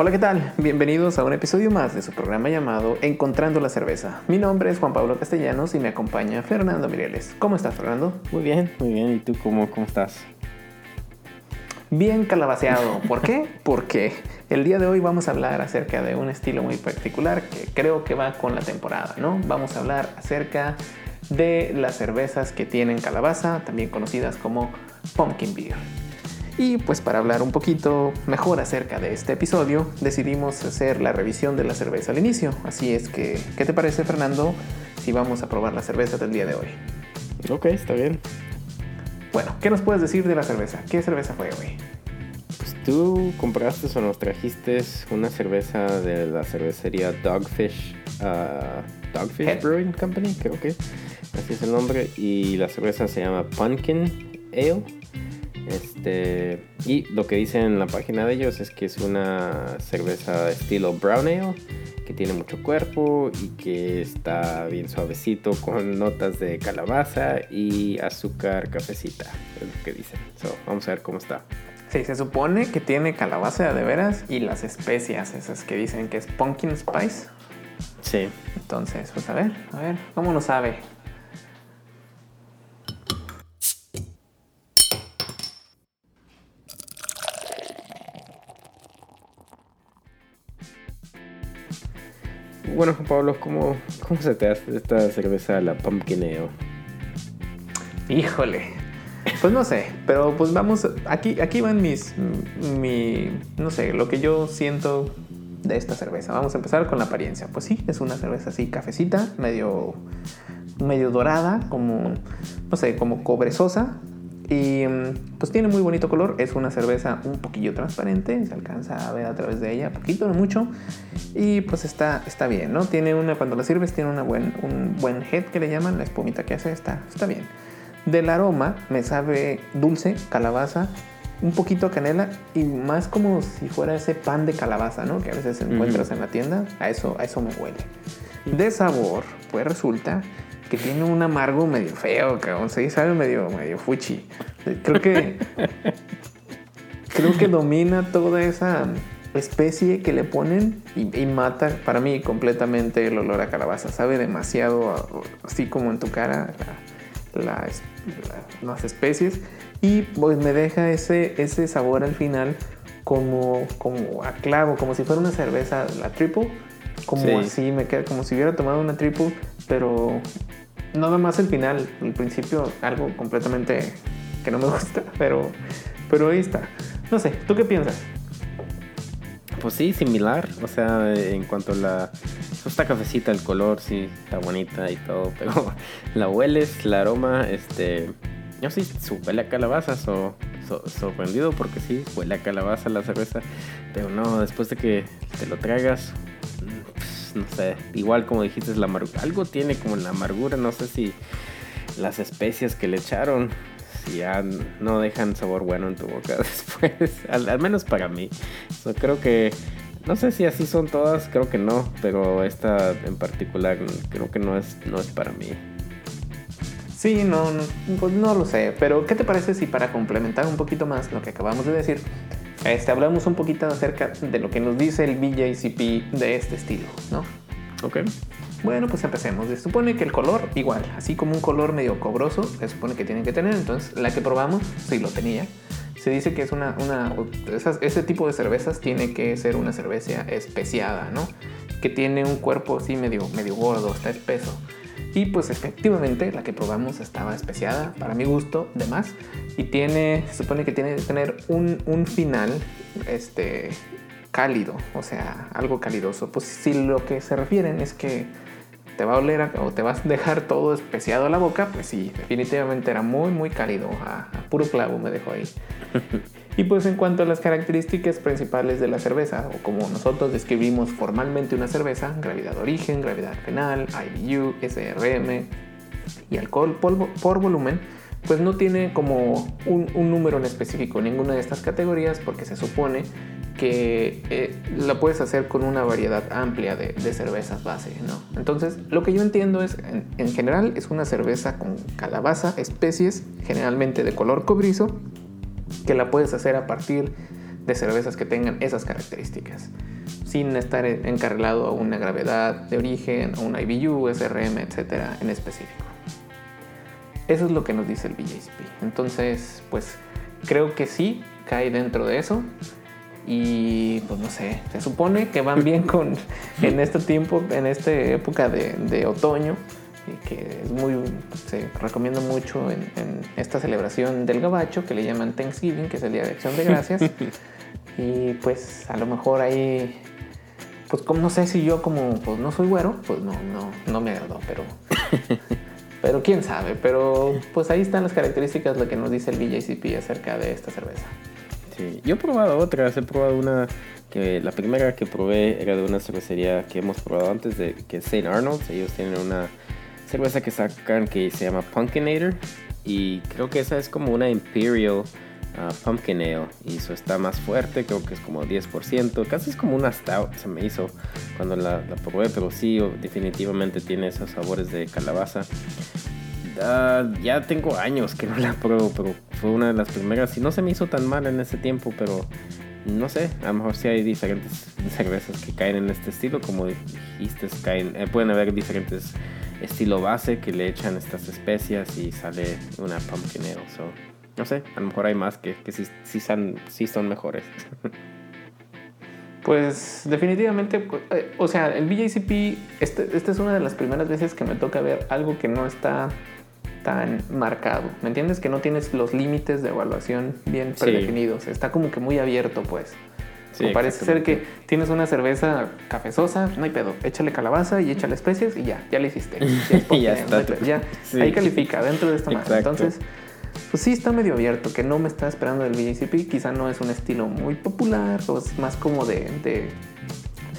Hola, ¿qué tal? Bienvenidos a un episodio más de su programa llamado Encontrando la Cerveza. Mi nombre es Juan Pablo Castellanos y me acompaña Fernando Mireles. ¿Cómo estás, Fernando? Muy bien, muy bien. ¿Y tú cómo, cómo estás? Bien calabaceado. ¿Por qué? Porque el día de hoy vamos a hablar acerca de un estilo muy particular que creo que va con la temporada, ¿no? Vamos a hablar acerca de las cervezas que tienen calabaza, también conocidas como pumpkin beer. Y pues para hablar un poquito mejor acerca de este episodio, decidimos hacer la revisión de la cerveza al inicio. Así es que, ¿qué te parece Fernando si vamos a probar la cerveza del día de hoy? Ok, está bien. Bueno, ¿qué nos puedes decir de la cerveza? ¿Qué cerveza fue hoy? Pues tú compraste o nos trajiste una cerveza de la cervecería Dogfish, uh, Dogfish Brewing Company, creo que así es el nombre. Y la cerveza se llama Pumpkin Ale. Este, y lo que dicen en la página de ellos es que es una cerveza estilo brown ale que tiene mucho cuerpo y que está bien suavecito con notas de calabaza y azúcar cafecita, es lo que dicen. vamos a ver cómo está. Sí, se supone que tiene calabaza de veras y las especias, esas que dicen que es pumpkin spice. Sí. Entonces, pues a ver, a ver, ¿cómo lo sabe? Bueno, Juan Pablo, ¿cómo, ¿cómo se te hace esta cerveza, la Pumpkineo? Híjole, pues no sé, pero pues vamos, aquí, aquí van mis, mi, no sé, lo que yo siento de esta cerveza. Vamos a empezar con la apariencia. Pues sí, es una cerveza así cafecita, medio, medio dorada, como, no sé, como cobrezosa, y mm, pues tiene muy bonito color, es una cerveza un poquillo transparente, se alcanza a ver a través de ella, poquito, no mucho. Y pues está, está bien, ¿no? Tiene una, cuando la sirves, tiene una buen, un buen head que le llaman, la espumita que hace, está, está bien. Del aroma me sabe dulce, calabaza, un poquito canela y más como si fuera ese pan de calabaza, ¿no? Que a veces encuentras en la tienda, a eso, a eso me huele. De sabor, pues resulta que tiene un amargo medio feo, cabrón. Sí, sabe medio, medio fuchi. Creo que. creo que domina toda esa especie que le ponen y, mata para mí completamente el olor a calabaza. Sabe demasiado así como en tu cara las especies. Y pues me deja ese, ese sabor al final como, como a clavo, como si fuera una cerveza, la triple. Como así, me queda como si hubiera tomado una triple, pero nada más el final, el principio, algo completamente que no me gusta, pero, pero ahí está. No sé, ¿tú qué piensas? Pues sí, similar, o sea, en cuanto a la... Esta cafecita, el color, sí, está bonita y todo, pero la hueles, el aroma, este... Yo sí, huele a calabaza, so, sorprendido porque sí, huele a calabaza la cerveza, pero no, después de que te lo tragas, no sé, igual como dijiste, la algo tiene como la amargura, no sé si las especias que le echaron ya no dejan sabor bueno en tu boca después, al, menos para mí. creo que, no sé si así son todas, creo que no, pero esta en particular creo que no es, no es para mí. Sí, no, no, pues no lo sé, pero ¿qué te parece si para complementar un poquito más lo que acabamos de decir, este, hablamos un poquito acerca de lo que nos dice el BJCP de este estilo, ¿no? Ok. Bueno, pues empecemos. Se supone que el color, igual, así como un color medio cobroso, se supone que tienen que tener. Entonces, la que probamos, sí lo tenía. Se dice que es una, una ese tipo de cervezas tiene que ser una cerveza especiada, ¿no? Que tiene un cuerpo así medio, medio gordo, está espeso. Y pues efectivamente la que probamos estaba especiada, para mi gusto, de más. Y tiene, se supone que tiene que tener un, un final este, cálido, o sea, algo calidoso. Pues si lo que se refieren es que te va a oler o te vas a dejar todo especiado a la boca, pues sí, definitivamente era muy, muy cálido. A, puro clavo me dejó ahí. y pues en cuanto a las características principales de la cerveza, o como nosotros describimos formalmente una cerveza, gravedad de origen, gravedad final, IBU, SRM y alcohol por volumen, pues no tiene como un, un número en específico ninguna de estas categorías porque se supone que eh, la puedes hacer con una variedad amplia de, cervezas base, ¿no? Entonces, lo que yo entiendo es, en, general, es una cerveza con calabaza, especies, generalmente de color cobrizo, que la puedes hacer a partir de cervezas que tengan esas características, sin estar encarrilado a una gravedad de origen, a un IBU, SRM, etcétera, en específico. Eso es lo que nos dice el BJCP. Entonces, pues creo que sí cae dentro de eso. Y pues no sé, se supone que van bien con en este tiempo, en esta época de otoño, que es muy, se recomienda mucho en, en, esta celebración del gabacho que le llaman Thanksgiving, que es el Día de Acción de Gracias. y pues a lo mejor ahí, pues como no sé si yo como pues no soy güero, pues no, no, no me agradó, pero... Pero quién sabe, pero pues ahí están las características, lo que nos dice el BJCP acerca de esta cerveza. Sí, yo he probado otras, he probado una que la primera que probé era de una cervecería que hemos probado antes, de, que es St. Arnold's. Ellos tienen una cerveza que sacan que se llama Pumpkinator y creo que esa es como una Imperial uh, Pumpkin Ale y eso está más fuerte, creo que es como 10%, casi es como una stout se me hizo cuando la, probé, pero sí, definitivamente tiene esos sabores de calabaza. Uh, ya tengo años que no la pruebo, pero fue una de las primeras y no se me hizo tan mal en ese tiempo, pero no sé, a lo mejor sí hay diferentes cervezas que caen en este estilo, como dijiste, caen, eh, pueden haber diferentes estilo base que le echan estas especias y sale una pumpkin ale. So, no sé, a lo mejor hay más que, que sí, sí, son, sí son mejores. Pues definitivamente, eh, o sea, el BJCP, este, esta es una de las primeras veces que me toca ver algo que no está tan marcado. ¿Me entiendes? Que no tienes los límites de evaluación bien predefinidos. Sí. Está como que muy abierto, pues. Sí, parece ser que tienes una cerveza cafezosa, no hay pedo, échale calabaza y échale especias y ya, ya le hiciste. Ya, ya está. No ya, sí. Ahí califica dentro de esta marca. Entonces, pues sí está medio abierto, que no me está esperando el BJCP. Quizá no es un estilo muy popular, o es más como de... de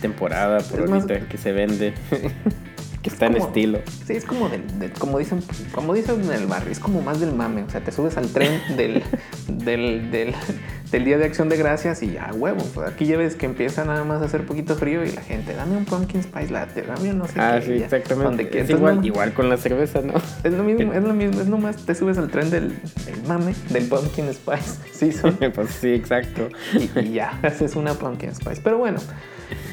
temporada por ahorita más... que se vende. que está como, en estilo. Sí, es como de, de, como dicen, como dicen en el barrio, es como más del mame. O sea, te subes al tren del, del, del, del, Día de Acción de Gracias y ya, huevo. Pues aquí ya ves que empieza nada más a hacer poquito frío y la gente, dame un pumpkin spice latte, dame un no sé ah, qué. sí, ya, exactamente. Es igual, no, igual con la cerveza, ¿no? Es lo mismo, es lo mismo, es nomás te subes al tren del, del mame, del pumpkin spice season. pues sí, exacto. Y, y ya, haces una pumpkin spice. Pero bueno.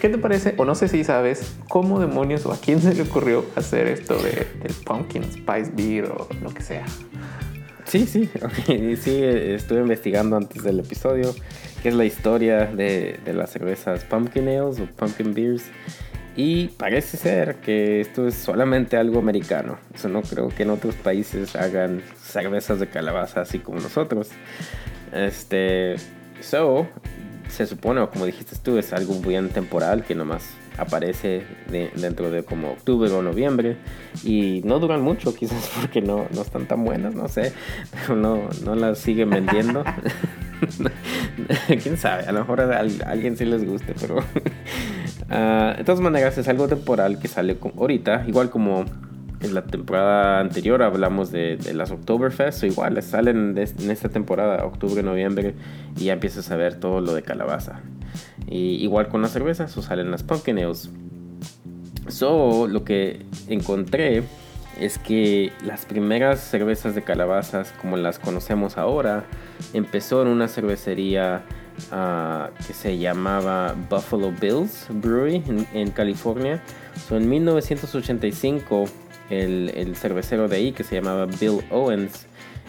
¿Qué te parece? O no sé si sabes cómo demonios o a quién se le ocurrió hacer esto de, del pumpkin spice beer o lo que sea. Sí, sí, sí, estuve investigando antes del episodio qué es la historia de, de las cervezas pumpkin ales o pumpkin beers. Y parece ser que esto es solamente algo americano. O sea, no creo que en otros países hagan cervezas de calabaza así como nosotros. Este, so, se supone, o como dijiste tú, es algo bien temporal que nomás aparece de, dentro de como octubre o noviembre. Y no duran mucho, quizás porque no, no están tan buenas, no sé, no, no las siguen vendiendo. Quién sabe, a lo mejor a alguien sí les guste, pero uh, de todas maneras es algo temporal que sale ahorita, igual como en la temporada anterior hablamos de, las Oktoberfest, o igual salen en esta temporada, octubre, noviembre, y ya empiezas a ver todo lo de calabaza. Y igual con las cervezas, o salen las pumpkin ales. So, lo que encontré es que las primeras cervezas de calabazas, como las conocemos ahora, empezó en una cervecería uh, que se llamaba Buffalo Bills Brewery en, en California. So, en 1985 el, el, cervecero de ahí que se llamaba Bill Owens.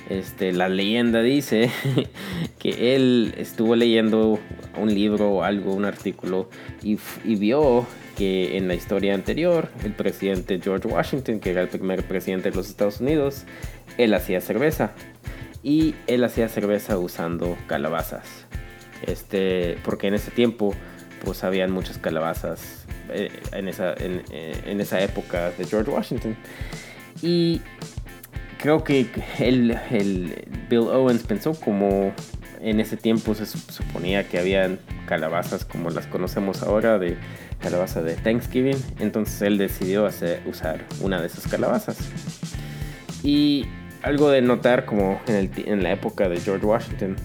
Este, la leyenda dice que él estuvo leyendo un libro o algo, un artículo, y, y, vio que en la historia anterior, el presidente George Washington, que era el primer presidente de los Estados Unidos, él hacía cerveza. Y él hacía cerveza usando calabazas. Este, porque en ese tiempo, pues habían muchas calabazas eh, en, esa, eh, en, esa época de George Washington. Y creo que el, el Bill Owens pensó como en ese tiempo se suponía que habían calabazas como las conocemos ahora de calabaza de Thanksgiving entonces él decidió hacer, usar una de esas calabazas y algo de notar como en, el, en la época de George Washington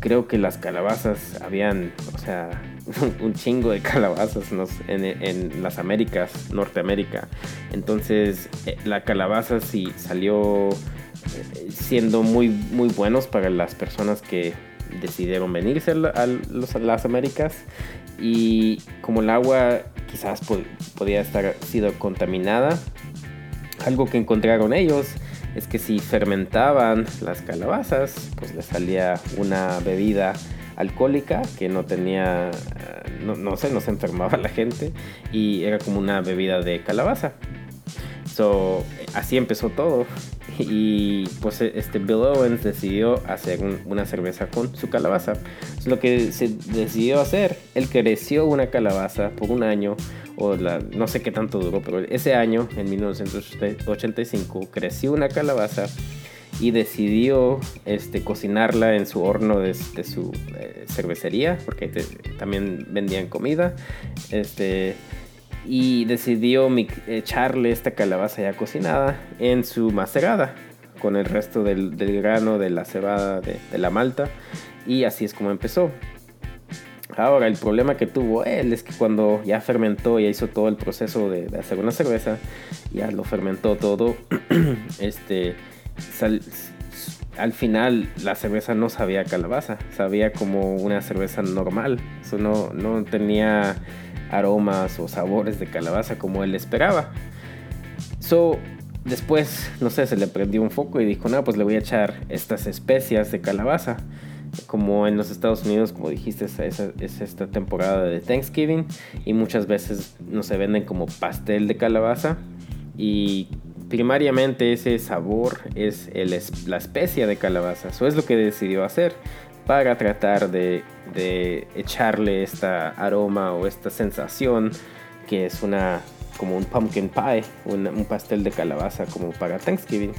creo que las calabazas habían o sea un chingo de calabazas en, en, las Américas, Norteamérica. Entonces eh, la calabaza sí salió eh, siendo muy, muy buenos para las personas que decidieron venirse a, las Américas y como el agua quizás podía estar sido contaminada, algo que encontraron ellos es que si fermentaban las calabazas, pues le salía una bebida alcohólica que no tenía, eh, no, sé, no se enfermaba la gente y era como una bebida de calabaza. So, así empezó todo. Y pues este Bill Owens decidió hacer una cerveza con su calabaza. Es lo que se decidió hacer. Él creció una calabaza por un año, o la, no sé qué tanto duró, pero ese año, en 1985, creció una calabaza y decidió este, cocinarla en su horno de, su eh, cervecería, porque también vendían comida. Este, y decidió echarle esta calabaza ya cocinada en su macerada con el resto del, grano de la cebada de, la malta y así es como empezó. Ahora, el problema que tuvo él es que cuando ya fermentó, ya hizo todo el proceso de, hacer una cerveza, ya lo fermentó todo, este, al final la cerveza no sabía calabaza, sabía como una cerveza normal, eso no, no tenía aromas o sabores de calabaza como él esperaba. So, después, no sé, se le prendió un foco y dijo, no, pues le voy a echar estas especias de calabaza. Como en los Estados Unidos, como dijiste, es, es esta temporada de Thanksgiving y muchas veces no se venden como pastel de calabaza. Y primariamente ese sabor es la especia de calabaza. Eso es lo que decidió hacer para tratar de, echarle esta aroma o esta sensación que es una como un pumpkin pie, un, pastel de calabaza como para Thanksgiving.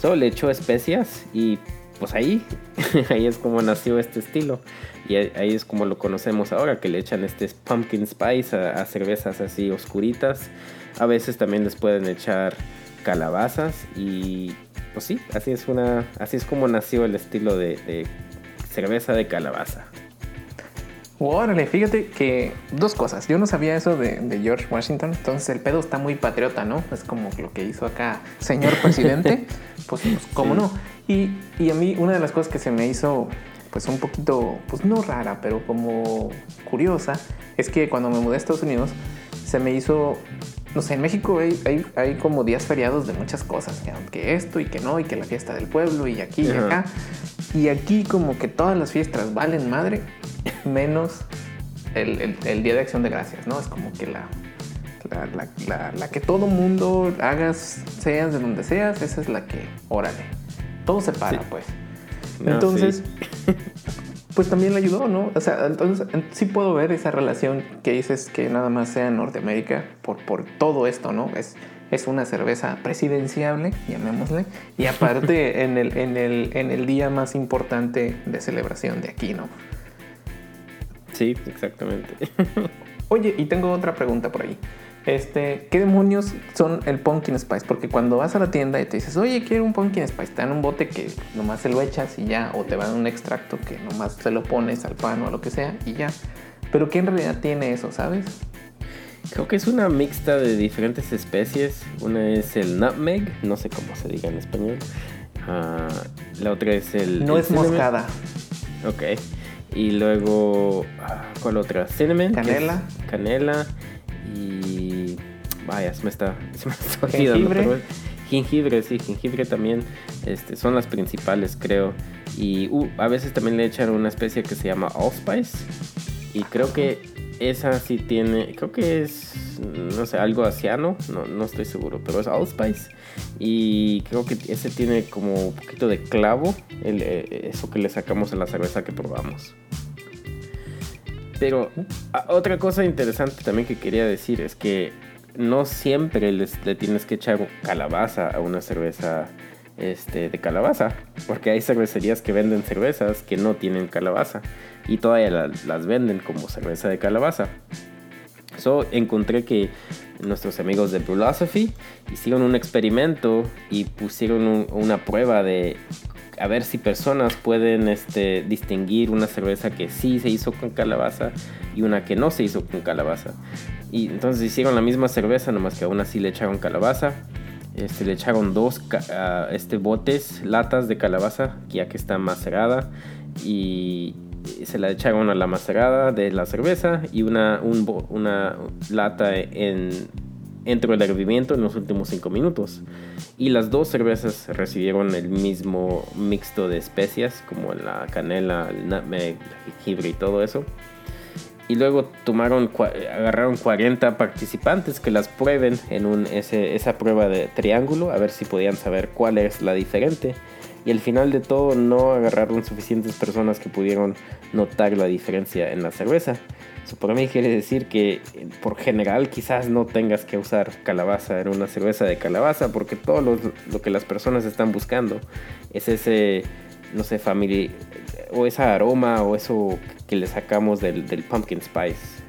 Solo le echó especias y pues ahí, ahí es como nació este estilo. Y ahí es como lo conocemos ahora, que le echan este pumpkin spice a, cervezas así oscuritas. A veces también les pueden echar calabazas y pues sí, así es una, así es como nació el estilo de cerveza de calabaza. Órale, fíjate que dos cosas. Yo no sabía eso de, George Washington, entonces el pedo está muy patriota, ¿no? Es como lo que hizo acá señor presidente, pues, pues, cómo no. Y, y, a mí una de las cosas que se me hizo pues un poquito, pues no rara, pero como curiosa, es que cuando me mudé a Estados Unidos se me hizo no sé, en México hay, hay, como días feriados de muchas cosas, que esto y que no, y que la fiesta del pueblo y aquí y acá. Y aquí como que todas las fiestas valen madre, menos el, Día de Acción de Gracias, ¿no? Es como que la, la, que todo mundo hagas, seas de donde seas, esa es la que, órale, todo se para, pues. Entonces, pues también le ayudó, ¿no? O sea, entonces sí puedo ver esa relación que dices que nada más sea en Norteamérica por, por todo esto, ¿no? Es, es una cerveza presidenciable, llamémosle, y aparte en, el, en, el, en el día más importante de celebración de aquí, ¿no? Sí, exactamente. Oye, y tengo otra pregunta por ahí. Este, ¿qué demonios son el pumpkin spice? Porque cuando vas a la tienda y te dices, oye, quiero un pumpkin spice, te dan un bote que nomás se lo echas y ya, o te van un extracto que nomás se lo pones al pan o a lo que sea y ya. Pero ¿qué en realidad tiene eso, sabes? Creo que es una mixta de diferentes especies. Una es el nutmeg, no sé cómo se diga en español. Ah, la otra es el. No es moscada. Ok. Y luego, ah, ¿cuál otra? Cinnamon. Canela. Canela. Vaya, se me está, se me está Jengibre. jengibre, sí, jengibre también. Este, son las principales, creo. Y uh, a veces también le echan una especie que se llama allspice. Y creo que esa sí tiene, creo que es, no sé, algo asiano, no, no estoy seguro, pero es allspice. Y creo que ese tiene como un poquito de clavo, el, eh, eso que le sacamos en la cerveza que probamos. Pero otra cosa interesante también que quería decir es que no siempre le tienes que echar calabaza a una cerveza este, de calabaza, porque hay cervecerías que venden cervezas que no tienen calabaza y todavía las venden como cerveza de calabaza. So, encontré que nuestros amigos de Philosophy hicieron un experimento y pusieron una prueba de a ver si personas pueden este, distinguir una cerveza que sí se hizo con calabaza y una que no se hizo con calabaza. Y entonces hicieron la misma cerveza, nomás que aún así le echaron calabaza. Este, le echaron dos este, botes, latas de calabaza, ya que está macerada. y se la echaron a la macerada de la cerveza y una, una lata en, dentro del hervimiento en los últimos 5 minutos. Y las dos cervezas recibieron el mismo mixto de especias, como la canela, el nutmeg, el jengibre y todo eso. Y luego tomaron, agarraron 40 participantes que las prueben en un, ese, esa prueba de triángulo, a ver si podían saber cuál es la diferente. Y al final de todo no agarraron suficientes personas que pudieron notar la diferencia en la cerveza. Eso para mí quiere decir que por general quizás no tengas que usar calabaza en una cerveza de calabaza porque todo lo, lo que las personas están buscando es ese, no sé, family o esa aroma o eso que le sacamos del, del pumpkin spice.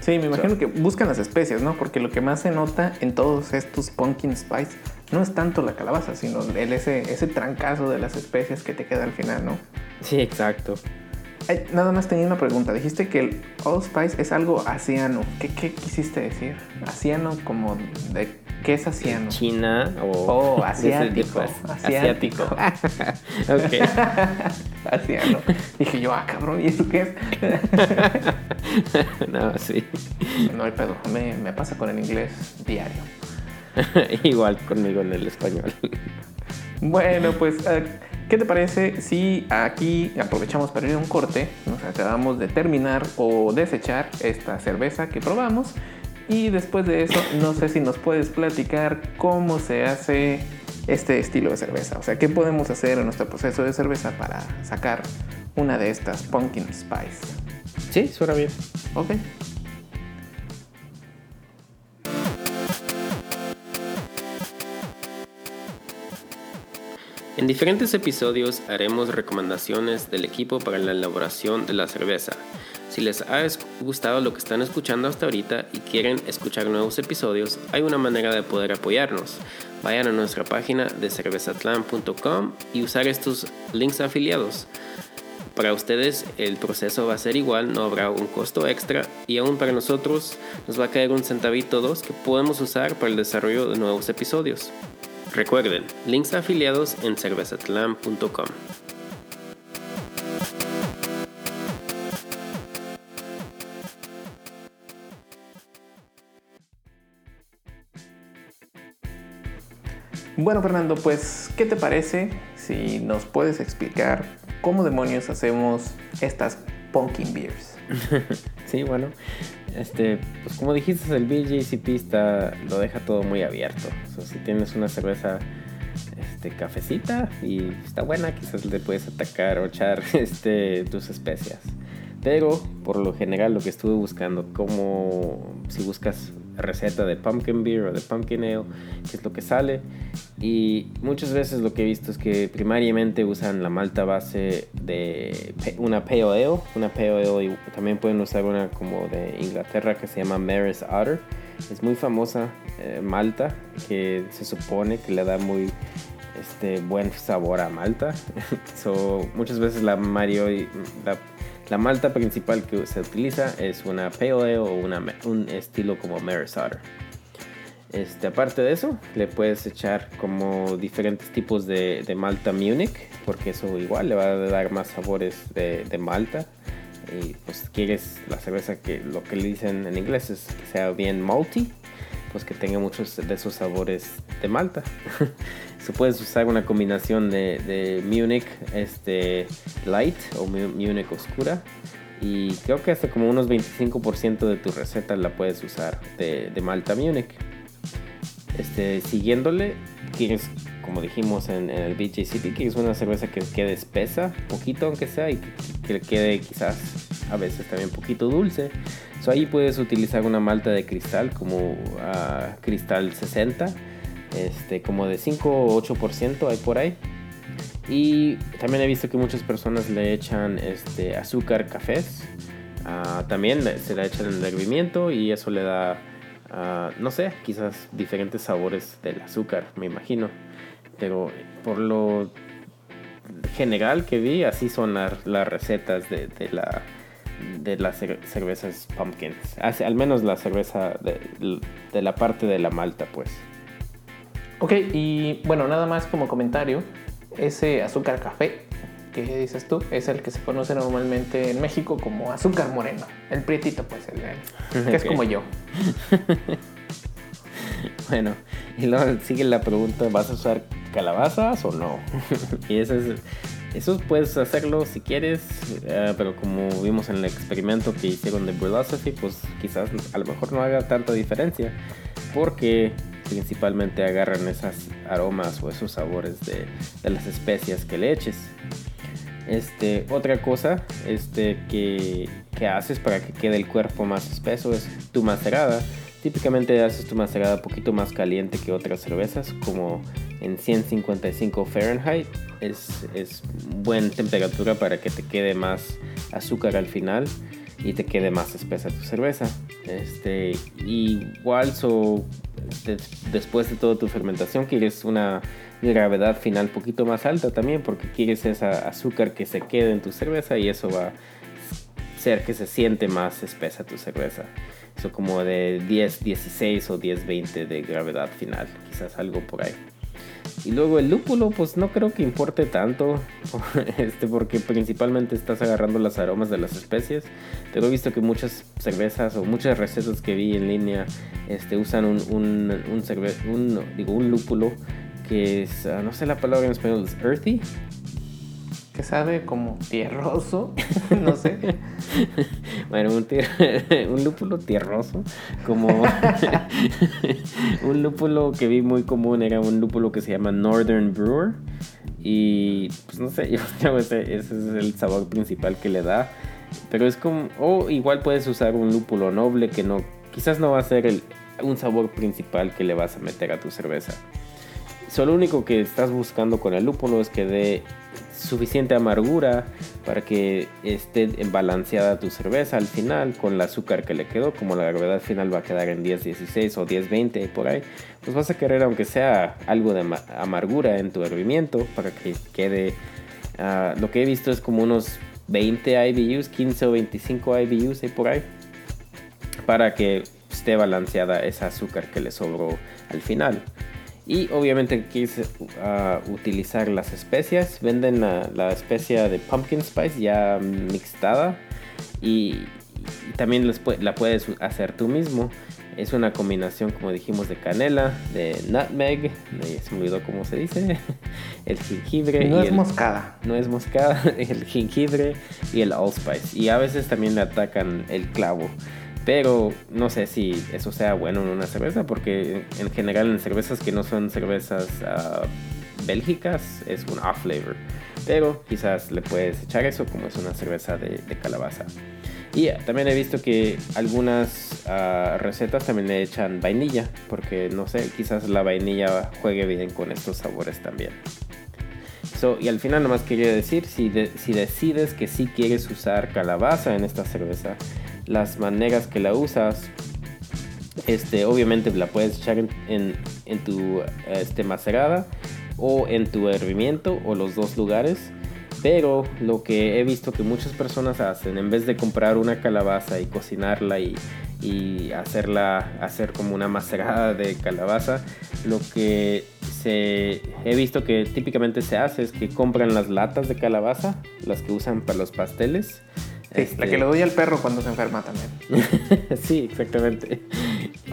Sí, me imagino que buscan las especias, ¿no? Porque lo que más se nota en todos estos pumpkin spice no es tanto la calabaza, sino el, ese, ese trancazo de las especias que te queda al final, ¿no? Sí, exacto. Nada más tenía una pregunta. Dijiste que el Allspice es algo asiano. ¿Qué, ¿Qué, quisiste decir? Asiano como de qué es asiano. China o oh, asiático. asiático. ok. asiano. Dije yo, ah, cabrón, ¿y eso qué es? no, sí. No hay pedo. Me, me pasa con el inglés diario. Igual conmigo en el español. bueno, pues, eh, ¿qué te parece si aquí aprovechamos para ir a un corte? Nos acabamos de terminar o desechar esta cerveza que probamos. Y después de eso, no sé si nos puedes platicar cómo se hace este estilo de cerveza. O sea, ¿qué podemos hacer en nuestro proceso de cerveza para sacar una de estas pumpkin spice? Sí, suena bien. Ok. En diferentes episodios haremos recomendaciones del equipo para la elaboración de la cerveza. Si les ha gustado lo que están escuchando hasta ahorita y quieren escuchar nuevos episodios, hay una manera de poder apoyarnos. Vayan a nuestra página de cervezatlan.com y usar estos links afiliados. Para ustedes el proceso va a ser igual, no habrá un costo extra y aún para nosotros nos va a caer un centavito dos que podemos usar para el desarrollo de nuevos episodios. Recuerden, links afiliados en cervezatlan.com. Bueno, Fernando, pues, ¿qué te parece si nos puedes explicar cómo demonios hacemos estas pumpkin beers? sí, bueno, este, pues como dijiste, el BJCP está, lo deja todo muy abierto. si tienes una cerveza este, cafecita y está buena, quizás le puedes atacar o echar este, tus especias. Pero por lo general lo que estuve buscando, como si buscas receta de pumpkin beer o de pumpkin ale, que es lo que sale. Y muchas veces lo que he visto es que primariamente usan la malta base de una pale ale, una pale ale y también pueden usar una como de Inglaterra que se llama Maris Otter. Es muy famosa eh, malta que se supone que le da muy este buen sabor a malta. so, muchas veces la Mario la la malta principal que se utiliza es una Pale Ale o un estilo como Maris Otter. Este, aparte de eso, le puedes echar como diferentes tipos de, malta Munich, porque eso igual le va a dar más sabores de, malta. Y pues quieres la cerveza que lo que le dicen en inglés es que sea bien malty, pues que tenga muchos de esos sabores de malta. Se puedes usar una combinación de, de Munich este, Light o Munich Oscura. Y creo que hasta como unos 25% de tu receta la puedes usar de, de Malta Munich. Este, siguiéndole, quieres, como dijimos en, el BJCP, que es una cerveza que quede espesa, poquito aunque sea, y que, quede quizás a veces también poquito dulce. So, ahí puedes utilizar una malta de cristal como ah, cristal 60 este, como de 5 o 8% hay por ahí. Y también he visto que muchas personas le echan este, azúcar cafés. Ah, también se le echan en el hervimiento y eso le da, ah, no sé, quizás diferentes sabores del azúcar, me imagino. Pero por lo general que vi, así son las recetas de, la, de las cervezas pumpkins. Al menos la cerveza de, de la parte de la malta, pues. Ok, y bueno, nada más como comentario, ese azúcar café que dices tú, es el que se conoce normalmente en México como azúcar moreno. El prietito, pues, el, que es como yo. bueno, y luego sigue la pregunta, ¿vas a usar calabazas o no? y eso es... Eso puedes hacerlo si quieres, eh, pero como vimos en el experimento que hicieron de Philosophy, pues quizás a lo mejor no haga tanta diferencia, porque principalmente agarran esos aromas o esos sabores de, las especias que le eches. Este, otra cosa este, que, haces para que quede el cuerpo más espeso es tu macerada. Típicamente haces tu macerada un poquito más caliente que otras cervezas, como en 155 Fahrenheit. Es buena temperatura para que te quede más azúcar al final y te quede más espesa tu cerveza. Este, igual, so, después de toda tu fermentación, quieres una gravedad final poquito más alta también, porque quieres esa azúcar que se quede en tu cerveza y eso va a ser que se siente más espesa tu cerveza. Eso como de 10, 16 o 10, 20 de gravedad final, quizás algo por ahí. Y luego el lúpulo, pues no creo que importe tanto, este, porque principalmente estás agarrando los aromas de las especies. Pero he visto que muchas cervezas o muchas recetas que vi en línea este, usan un, un, un, lúpulo que es, ah, no sé la palabra en español, es earthy que sabe como tierroso, no sé. bueno, un, un lúpulo tierroso, como un lúpulo que vi muy común era un lúpulo que se llama Northern Brewer. Y pues no sé, yo creo ese, ese es el sabor principal que le da. Pero es como, o igual puedes usar un lúpulo noble que no, quizás no va a ser el, un sabor principal que le vas a meter a tu cerveza. Solo lo único que estás buscando con el lúpulo es que dé suficiente amargura para que esté balanceada tu cerveza al final con el azúcar que le quedó, como la gravedad final va a quedar en 10-16 o 10-20 por ahí, pues vas a querer aunque sea algo de amargura en tu hervimiento para que quede, ah, lo que he visto es como unos 20 IBUs, 15 o 25 IBUs ahí por ahí, para que esté balanceada ese azúcar que le sobró al final. Y obviamente quise uh, utilizar las especias. Venden la, la, especia de pumpkin spice ya mixtada. Y, también la puedes hacer tú mismo. Es una combinación, como dijimos, de canela, de nutmeg, se me olvidó cómo se dice, el jengibre. No es moscada. No es moscada, el jengibre y el allspice. Y a veces también le atacan el clavo. Pero no sé si eso sea bueno en una cerveza, porque en general en cervezas que no son cervezas uh, bélgicas es un off flavor. Pero quizás le puedes echar eso como es una cerveza de, calabaza. Y también he visto que algunas uh, recetas también le echan vainilla, porque no sé, quizás la vainilla juegue bien con estos sabores también. So, y al final nomás quería decir, si, si decides que sí quieres usar calabaza en esta cerveza, las maneras que la usas. Este, obviamente la puedes echar en, en, tu este, macerada o en tu hervimiento o los dos lugares. Pero lo que he visto que muchas personas hacen, en vez de comprar una calabaza y cocinarla y, y hacerla, hacer como una macerada de calabaza, lo que se, he visto que típicamente se hace es que compran las latas de calabaza, las que usan para los pasteles, la que le doy al perro cuando se enferma también. sí, exactamente.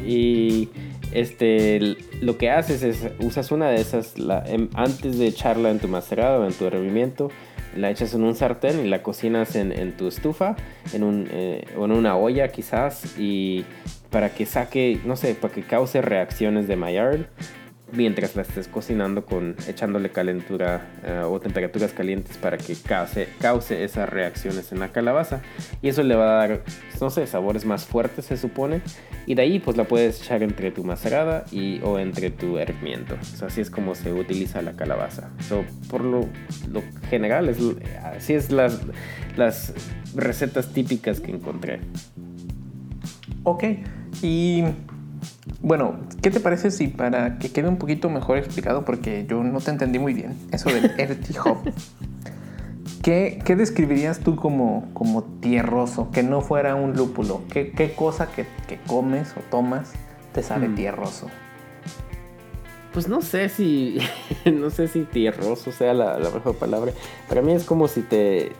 Y este, lo que haces es, usas una de esas, em, antes de echarla en tu macerado o en tu hervimiento, la echas en un sartén y la cocinas en, tu estufa, en, un, eh, en una olla quizás, y para que saque, no sé, para que cause reacciones de Maillard mientras la estés cocinando con echándole calentura eh, o temperaturas calientes para que cause, cause esas reacciones en la calabaza. Y eso le va a dar no sé sabores más fuertes se supone. Y de ahí pues la puedes echar entre tu macerada y o entre tu hervimiento. Así es como se utiliza la calabaza. Por lo, lo, general es, así es las, las recetas típicas que encontré. Ok. Y bueno, ¿qué te parece si para que quede un poquito mejor explicado, porque yo no te entendí muy bien, eso del Earthy Hop, ¿qué, ¿qué, describirías tú como, como tierroso, que no fuera un lúpulo? ¿Qué, qué cosa que, que, comes o tomas te sabe mm. tierroso? pues no sé si, no sé si tierroso sea la, la, mejor palabra. Para mí es como si te,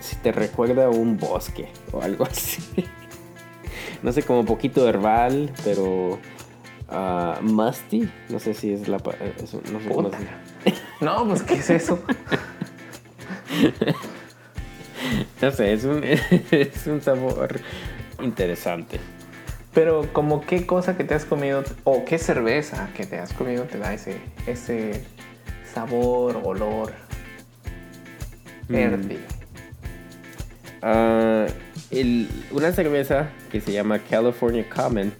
si te recuerda un bosque o algo así. No sé, como poquito herbal, pero uh, musty. No sé si es la, es, no sé cómo No, pues qué es eso. no sé, es un, es un sabor interesante. Pero como qué cosa que te has comido o qué cerveza que te has comido te da ese, ese sabor, olor verde. Mm. Una cerveza que se llama California Common,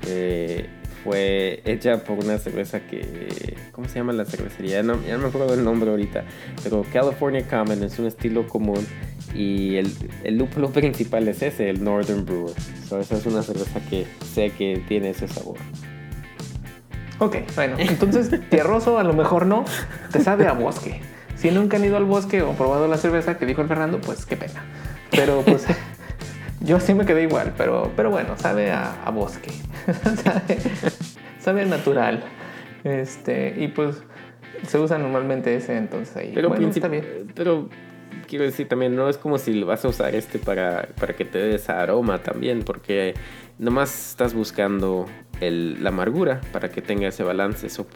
que fue hecha por una cerveza que... ¿Cómo se llama la cervecería? No, ya no me acuerdo el nombre ahorita. Pero California Common es un estilo común y el, el lúpulo principal es ese, el Northern Brewer. esa es una cerveza que sé que tiene ese sabor. Ok, bueno, entonces tierroso a lo mejor no, te sabe a bosque. Si nunca han ido al bosque o probado la cerveza que dijo el Fernando, pues qué pena. Pero pues yo sí me quedé igual, pero, pero bueno, sabe a, bosque. sabe, a natural. Este, y pues se usa normalmente ese entonces ahí. Pero bueno, está bien. Pero quiero decir también, no es como si vas a usar este para, para que te dé esa aroma también, porque nomás estás buscando el, la amargura para que tenga ese balance. Eso,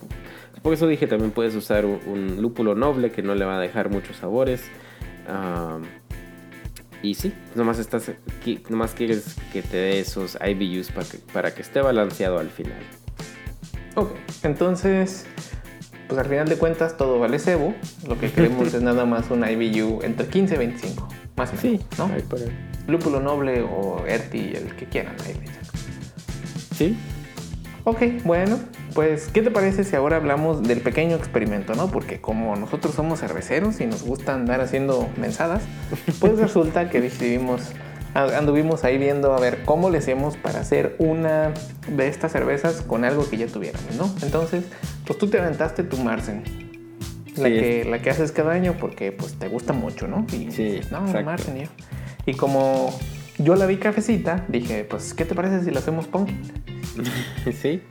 por eso dije, también puedes usar un, lúpulo noble que no le va a dejar muchos sabores. Y sí, nomás, estás, nomás quieres que te dé esos IBUs para que, para que esté balanceado al final. Ok, entonces pues al final de cuentas todo vale cebo. Lo que queremos es nada más un IBU entre 15 y 25, más o menos. Sí, ¿no? Lúpulo noble o ERTI, el que quieran. Ahí sí. Ok, bueno, pues, ¿qué te parece si ahora hablamos del pequeño experimento, no? Porque como nosotros somos cerveceros y nos gusta andar haciendo mensadas, pues resulta que decidimos anduvimos ahí viendo a ver cómo le hacemos para hacer una de estas cervezas con algo que ya tuviéramos, ¿no? Entonces, pues tú te aventaste tu Marsen. La, que, la que haces cada año porque pues te gusta mucho, ¿no? Y sí, no, Marsen yo. Y como yo la vi cafecita, dije, pues, ¿qué te parece si la hacemos pumpkin? sí.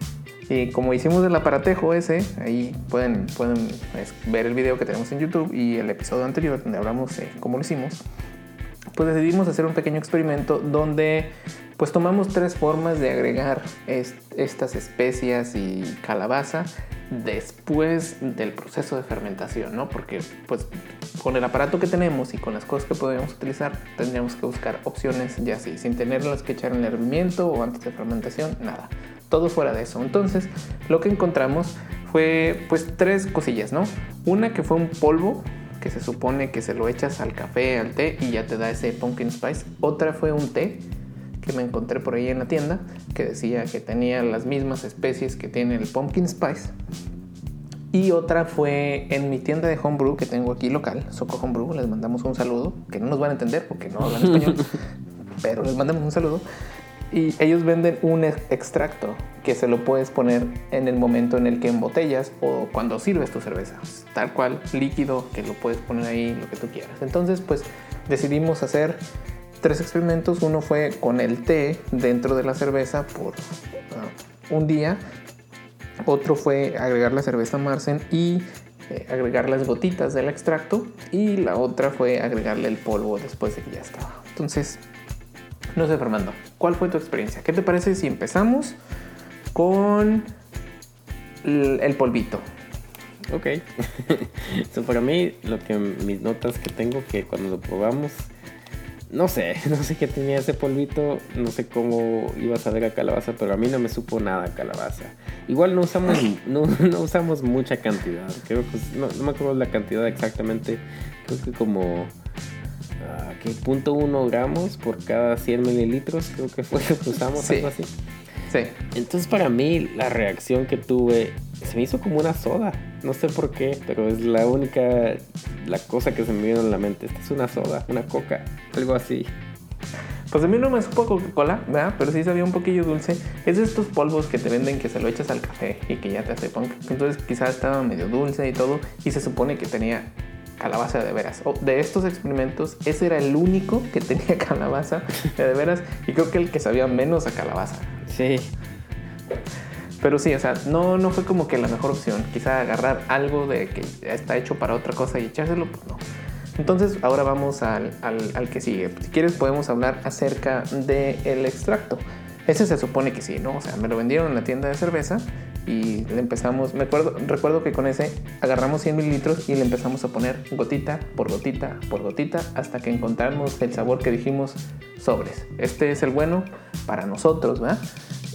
Y como hicimos el aparatejo ese, ahí pueden, pueden ver el video que tenemos en YouTube y el episodio anterior donde hablamos cómo lo hicimos pues decidimos hacer un pequeño experimento donde pues tomamos tres formas de agregar estas especias y calabaza después del proceso de fermentación, ¿no? Porque pues con el aparato que tenemos y con las cosas que podemos utilizar tendríamos que buscar opciones ya así, sin tenerlas que echar en el hervimiento o antes de fermentación, nada. Todo fuera de eso. Entonces, lo que encontramos fue pues tres cosillas, ¿no? Una que fue un polvo que se supone que se lo echas al café, al té y ya te da ese pumpkin spice. Otra fue un té que me encontré por ahí en la tienda que decía que tenía las mismas especies que tiene el pumpkin spice. Y otra fue en mi tienda de homebrew que tengo aquí local, Soco Homebrew, les mandamos un saludo, que no nos van a entender porque no hablan español, pero les mandamos un saludo. Y ellos venden un extracto que se lo puedes poner en el momento en el que embotellas o cuando sirves tu cerveza. Tal cual, líquido, que lo puedes poner ahí, lo que tú quieras. Entonces, pues decidimos hacer tres experimentos. Uno fue con el té dentro de la cerveza por uh, un día. Otro fue agregar la cerveza Marsen y eh, agregar las gotitas del extracto. Y la otra fue agregarle el polvo después de que ya estaba. Entonces, no sé, Fernando, ¿cuál fue tu experiencia? ¿Qué te parece si empezamos con el polvito? Ok. so, para mí, lo que mis notas que tengo que cuando lo probamos, no sé, no sé qué tenía ese polvito, no sé cómo iba a saber a calabaza, pero a mí no me supo nada a calabaza. Igual no usamos, no, no usamos mucha cantidad, creo que no, no me acuerdo la cantidad exactamente, creo que como que 0.1 gramos por cada 100 mililitros, creo que fue lo que usamos, algo así. Sí. Entonces para mí la reacción que tuve se me hizo como una soda. No sé por qué, pero es la única la cosa que se me vino en la mente. Esta es una soda, una coca, algo así. Pues a mí no me supo Coca-Cola, ¿verdad? Pero sí sabía un poquillo dulce. Es de estos polvos que te venden que se lo echas al café y que ya te hace punk. Entonces quizás estaba medio dulce y todo. Y se supone que tenía calabaza de veras. de estos experimentos, ese era el único que tenía calabaza de veras y creo que el que sabía menos a calabaza. Sí. Pero sí, o sea, no, no fue como que la mejor opción. Quizá agarrar algo de que está hecho para otra cosa y echárselo, pues no. Entonces, ahora vamos al, al, que sigue. Si quieres, podemos hablar acerca del extracto. Ese se supone que sí, ¿no? O sea, me lo vendieron en la tienda de cerveza y le empezamos, me acuerdo, recuerdo que con ese agarramos 100 mililitros y le empezamos a poner gotita por gotita por gotita hasta que encontramos el sabor que dijimos sobres. Este es el bueno para nosotros, ¿verdad?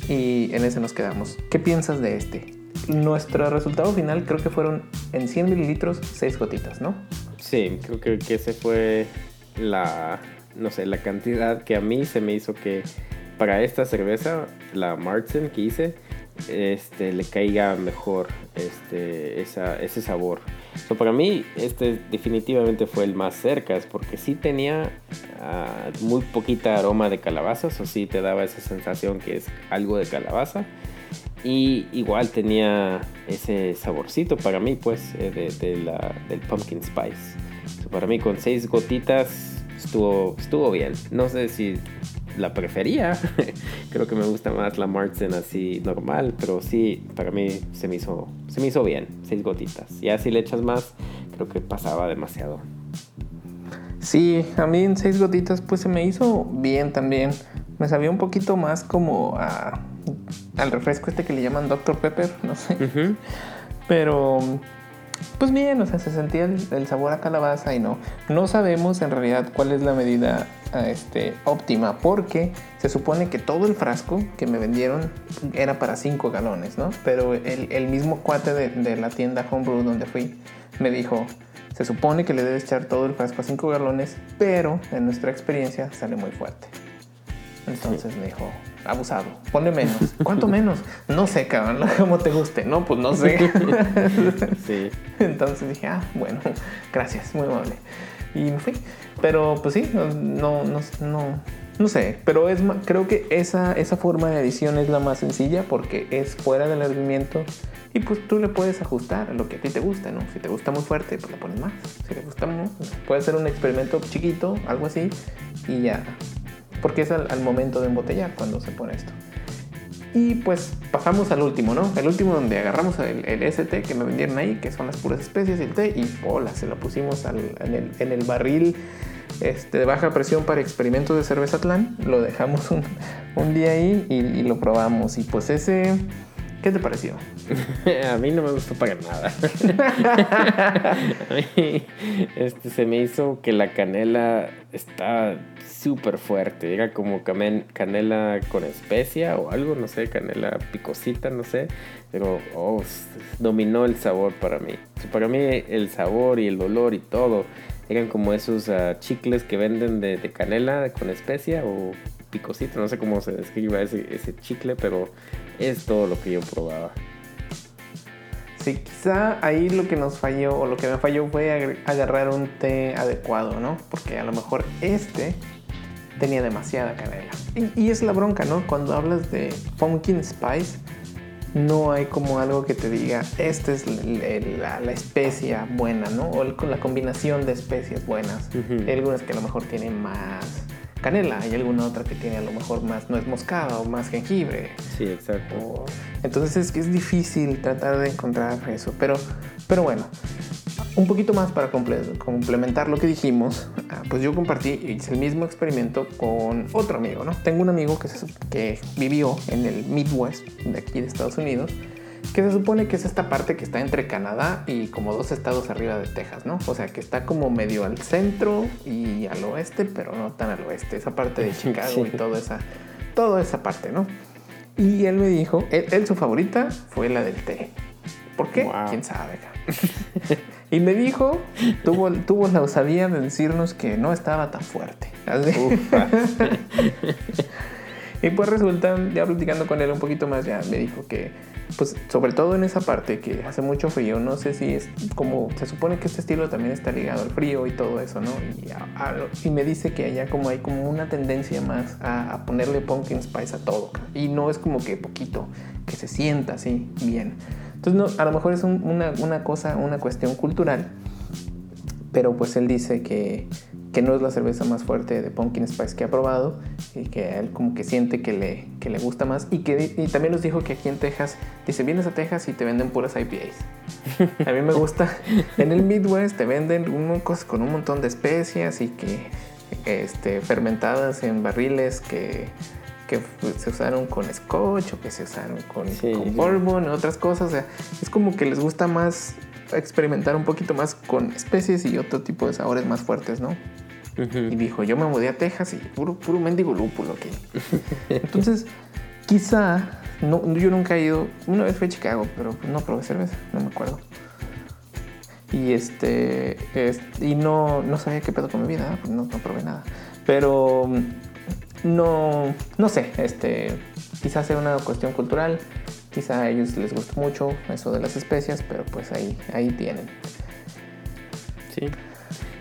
Y en ese nos quedamos. ¿Qué piensas de este? Nuestro resultado final creo que fueron en 100 mililitros 6 gotitas, ¿no? Sí, creo que, ese fue la, no sé, la cantidad que a mí se me hizo que para esta cerveza, la Martin que hice, este, le caiga mejor este, ese sabor. para mí, este definitivamente fue el más cerca, es porque sí tenía ah, muy poquita aroma de calabaza, o sí te daba esa sensación que es algo de calabaza. Y igual tenía ese saborcito para mí, pues, eh, de, la, del pumpkin spice. para mí, con seis gotitas estuvo, estuvo bien. No sé si la prefería. Creo que me gusta más la Martin así normal, pero sí, para mí se me hizo, se me hizo bien, seis gotitas. Ya si le echas más, creo que pasaba demasiado. Sí, a mí en seis gotitas pues se me hizo bien también. Me sabía un poquito más como a, al refresco este que le llaman Dr. Pepper, no sé. Pero pues bien, o sea, se sentía el, sabor a calabaza y no. No sabemos en realidad cuál es la medida este, óptima porque se supone que todo el frasco que me vendieron era para 5 galones, ¿no? Pero el, mismo cuate de, la tienda Homebrew donde fui me dijo, se supone que le debes echar todo el frasco a 5 galones, pero en nuestra experiencia sale muy fuerte. Entonces me dijo, abusado, ponle menos. ¿Cuánto menos? No sé, cabrón, como te guste. No, pues no sé. sí. Entonces dije, ah, bueno, gracias, muy amable. Y me fui. Pero pues sí, no, no, no, no sé. Pero es creo que esa, esa forma de edición es la más sencilla porque es fuera del hervimiento y pues tú le puedes ajustar a lo que a ti te gusta, ¿no? Si te gusta muy fuerte, pues le pones más. Si te gusta, muy, puede ser un experimento chiquito, algo así, y ya porque es al, momento de embotellar cuando se pone esto. Y pues pasamos al último, ¿no? El último donde agarramos el, el ST que me vendieron ahí, que son las puras especies y el té, y pola, se lo pusimos en, el, barril este, de baja presión para experimentos de cerveza Atlán. Lo dejamos un, día ahí y, y, lo probamos. Y pues ese ¿Qué te pareció? a mí no me gustó para nada. a mí este, se me hizo que la canela está súper fuerte. Era como canela con especia o algo, no sé, canela picosita, no sé. Pero oh, dominó el sabor para mí. Para mí el sabor y el olor y todo eran como esos ah, chicles que venden de, de canela con especia o picosito, no sé cómo se describe ese, ese chicle, pero es todo lo que yo probaba. Sí, quizá ahí lo que nos falló o lo que me falló fue agarrar un té adecuado, ¿no? Porque a lo mejor este tenía demasiada canela. Y, es la bronca, ¿no? Cuando hablas de pumpkin spice, no hay como algo que te diga, esta es la, la, especia buena, ¿no? O con la combinación de especias buenas. Hay algunas que a lo mejor tienen más canela, hay alguna otra que tiene a lo mejor más nuez moscada o más jengibre. Sí, exacto. entonces es que es difícil tratar de encontrar eso, pero, pero bueno, un poquito más para complementar lo que dijimos, ah, pues yo compartí, hice el mismo experimento con otro amigo, ¿no? Tengo un amigo que, que vivió en el Midwest de aquí de Estados Unidos que se supone que es esta parte que está entre Canadá y como dos estados arriba de Texas, ¿no? O sea, que está como medio al centro y al oeste, pero no tan al oeste, esa parte de Chicago y toda esa, toda esa parte, ¿no? Y él me dijo, él, su favorita fue la del té. ¿Por qué? ¿Quién sabe? y me dijo, tuvo, tuvo la osadía de decirnos que no estaba tan fuerte. y pues resulta, ya platicando con él un poquito más, ya me dijo que pues sobre todo en esa parte que hace mucho frío, no sé si es como, se supone que este estilo también está ligado al frío y todo eso, ¿no? Y, me dice que allá como hay como una tendencia más a, ponerle pumpkin spice a todo, y no es como que poquito, que se sienta así bien. Entonces no, a lo mejor es una, una cosa, una cuestión cultural, pero pues él dice que, que, no es la cerveza más fuerte de Pumpkin Spice que ha probado y que él como que siente que le, que le gusta más y que y también nos dijo que aquí en Texas, dice, vienes a Texas y te venden puras IPAs. A mí me gusta, en el Midwest te venden un, cosas con un montón de especias y que este, fermentadas en barriles que, que se usaron con scotch o que se usaron con, con bourbon y otras cosas. O sea, es como que les gusta más experimentar un poquito más con especies y otro tipo de sabores más fuertes, ¿no? Y dijo, yo me mudé a Texas y puro, puro mendigo lúpulo aquí. Entonces, quizá, no, yo nunca he ido, una vez fui a Chicago, pero no probé cerveza, no me acuerdo. Y este, y no, no sabía qué pedo con mi vida, no, no probé nada. Pero no, no sé, este, quizás sea una cuestión cultural. Quizá a ellos les gusta mucho eso de las especias, pero pues ahí, ahí tienen. Sí.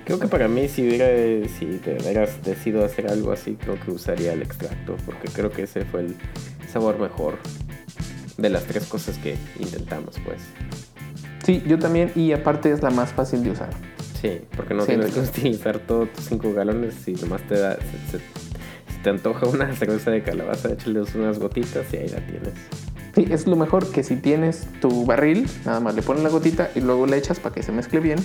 Creo que para mí si hubiera, si de veras decido hacer algo así, creo que usaría el extracto, porque creo que ese fue el sabor mejor de las tres cosas que intentamos, pues. Sí, yo también, y aparte es la más fácil de usar. Sí, porque no tienes que utilizar todos tus cinco galones y nomás te da, si te antoja una cerveza de calabaza, échale unas gotitas y ahí la tienes. Sí, es lo mejor que si tienes tu barril, nada más le pones la gotita y luego le echas para que se mezcle bien.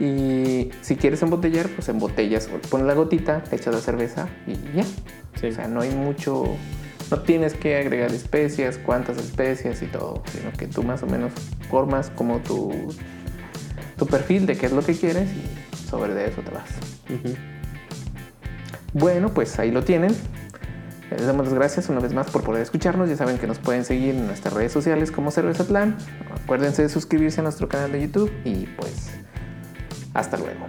Y si quieres embotellar, pues embotellas, pones la gotita, echas la cerveza y ya. O sea, no hay mucho, no tienes que agregar especias, cuántas especias y todo, sino que tú más o menos formas como tu, tu perfil de qué es lo que quieres y sobre de eso te vas. Bueno, pues ahí lo tienen. Les damos las gracias una vez más por poder escucharnos. Ya saben que nos pueden seguir en nuestras redes sociales como Cerveza Plan. Acuérdense de suscribirse a nuestro canal de YouTube y pues hasta luego.